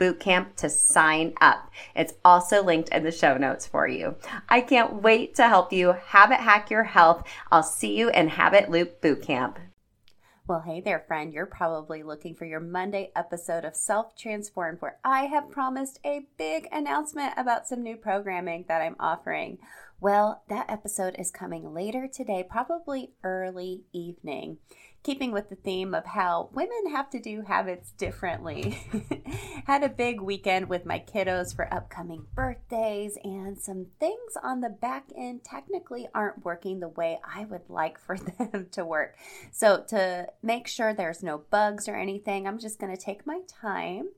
bootcamp to sign up. It's also linked in the show notes for you. I can't wait to help you habit hack your health. I'll see you in Habit Loop Bootcamp. Well, hey there, friend. You're probably looking for your Monday episode of Self Transformed, where I have promised a big announcement about some new programming that I'm offering. Well, that episode is coming later today, probably early evening keeping with the theme of how women have to do habits differently. Had a big weekend with my kiddos for upcoming birthdays, and some things on the back end technically aren't working the way I would like for them to work. So, to make sure there's no bugs or anything, I'm just going to take my time,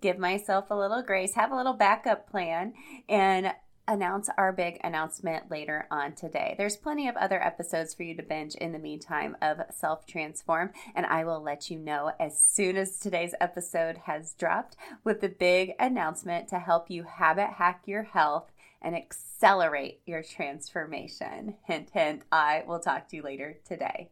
give myself a little grace, have a little backup plan, and announce our big announcement later on today. There's plenty of other episodes for you to binge in the meantime of Self Transformed, and I will let you know as soon as today's episode has dropped with the big announcement to help you habit hack your health and accelerate your transformation. Hint, hint, I will talk to you later today.